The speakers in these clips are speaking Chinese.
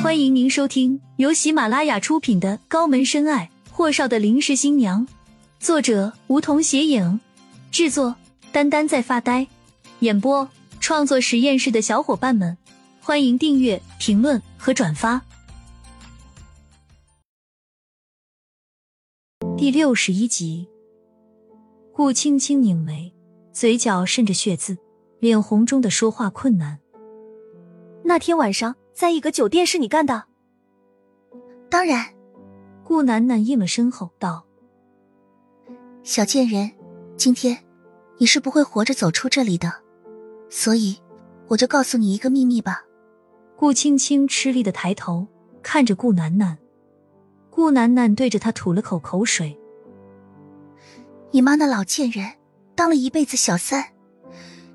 欢迎您收听由喜马拉雅出品的《高门深爱：霍少的临时新娘》，作者梧桐斜影，制作丹丹在发呆，演播创作实验室的小伙伴们，欢迎订阅、评论和转发。第六十一集，顾青青拧眉，嘴角渗着血渍，脸红中的说话困难。那天晚上。在一个酒店是你干的？当然，顾楠楠应了声后道：“小贱人，今天你是不会活着走出这里的，所以我就告诉你一个秘密吧。”顾青青吃力的抬头看着顾楠楠，顾楠楠对着他吐了口口水：“你妈那老贱人，当了一辈子小三，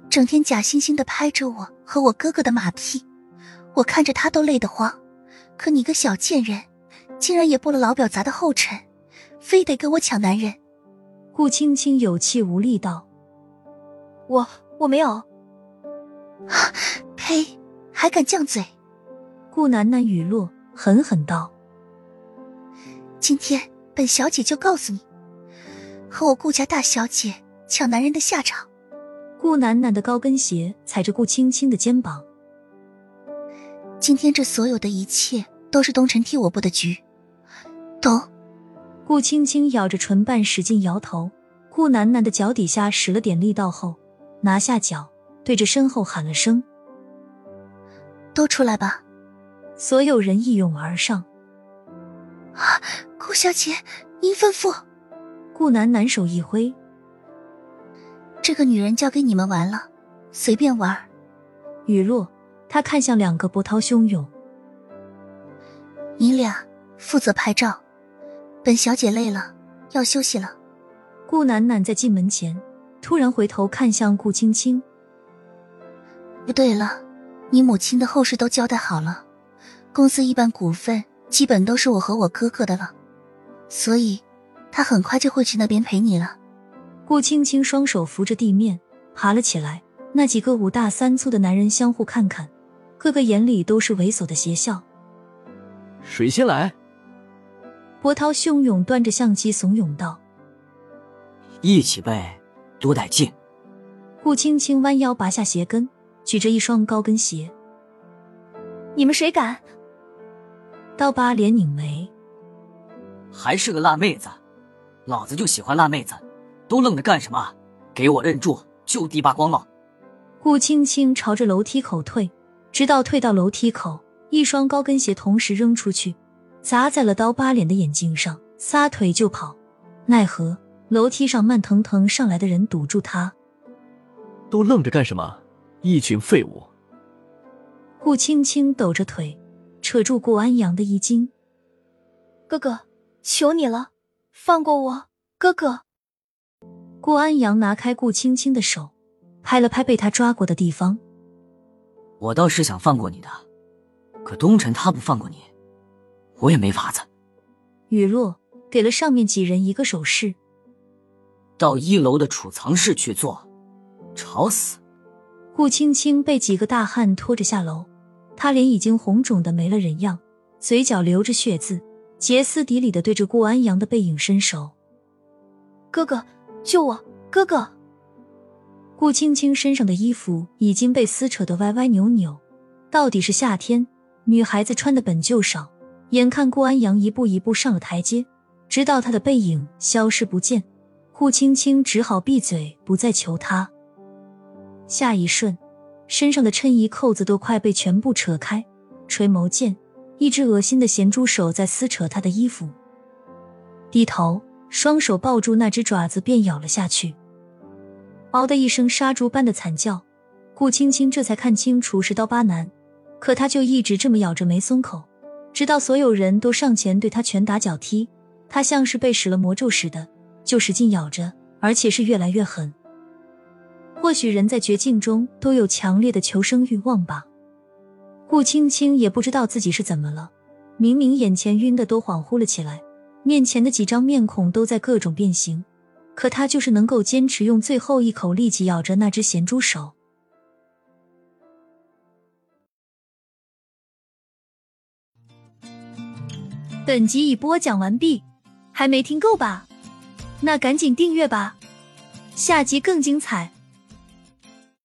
整天假惺惺的拍着我和我哥哥的马屁。”我看着他都累得慌，可你个小贱人，竟然也步了老表砸的后尘，非得跟我抢男人。顾青青有气无力道：“我我没有。”呸！还敢犟嘴！顾楠楠语落，狠狠道：“今天本小姐就告诉你，和我顾家大小姐抢男人的下场。”顾楠楠的高跟鞋踩着顾青青的肩膀。今天这所有的一切都是东辰替我布的局，懂？顾青青咬着唇瓣，使劲摇头。顾楠楠的脚底下使了点力道后，拿下脚，对着身后喊了声：“都出来吧！”所有人一拥而上。啊，顾小姐，您吩咐。顾楠楠手一挥：“这个女人交给你们玩了，随便玩。”雨落。他看向两个波涛汹涌，你俩负责拍照，本小姐累了，要休息了。顾楠楠在进门前突然回头看向顾青青。不对了，你母亲的后事都交代好了，公司一半股份基本都是我和我哥哥的了，所以他很快就会去那边陪你了。顾青青双手扶着地面爬了起来，那几个五大三粗的男人相互看看。个个眼里都是猥琐的邪笑。谁先来？波涛汹涌，端着相机怂恿道：“一起呗，多带劲。”顾青青弯腰拔下鞋跟，举着一双高跟鞋。你们谁敢？刀疤脸拧眉，还是个辣妹子，老子就喜欢辣妹子，都愣着干什么？给我摁住，就地扒光了！顾青青朝着楼梯口退。直到退到楼梯口，一双高跟鞋同时扔出去，砸在了刀疤脸的眼睛上，撒腿就跑。奈何楼梯上慢腾腾上来的人堵住他。都愣着干什么？一群废物！顾青青抖着腿，扯住顾安阳的衣襟：“哥哥，求你了，放过我，哥哥！”顾安阳拿开顾青青的手，拍了拍被他抓过的地方。我倒是想放过你的，可东辰他不放过你，我也没法子。雨落给了上面几人一个手势，到一楼的储藏室去坐，吵死。顾青青被几个大汉拖着下楼，他脸已经红肿的没了人样，嘴角流着血渍，歇斯底里的对着顾安阳的背影伸手：“哥哥，救我，哥哥！”顾青青身上的衣服已经被撕扯得歪歪扭扭，到底是夏天，女孩子穿的本就少。眼看顾安阳一步一步上了台阶，直到他的背影消失不见，顾青青只好闭嘴，不再求他。下一瞬，身上的衬衣扣子都快被全部扯开，垂眸间，一只恶心的咸猪手在撕扯他的衣服。低头，双手抱住那只爪子，便咬了下去。嗷的一声杀猪般的惨叫，顾青青这才看清楚是刀疤男，可他就一直这么咬着没松口，直到所有人都上前对他拳打脚踢，他像是被使了魔咒似的，就使劲咬着，而且是越来越狠。或许人在绝境中都有强烈的求生欲望吧。顾青青也不知道自己是怎么了，明明眼前晕的都恍惚了起来，面前的几张面孔都在各种变形。可他就是能够坚持用最后一口力气咬着那只咸猪手。本集已播讲完毕，还没听够吧？那赶紧订阅吧，下集更精彩。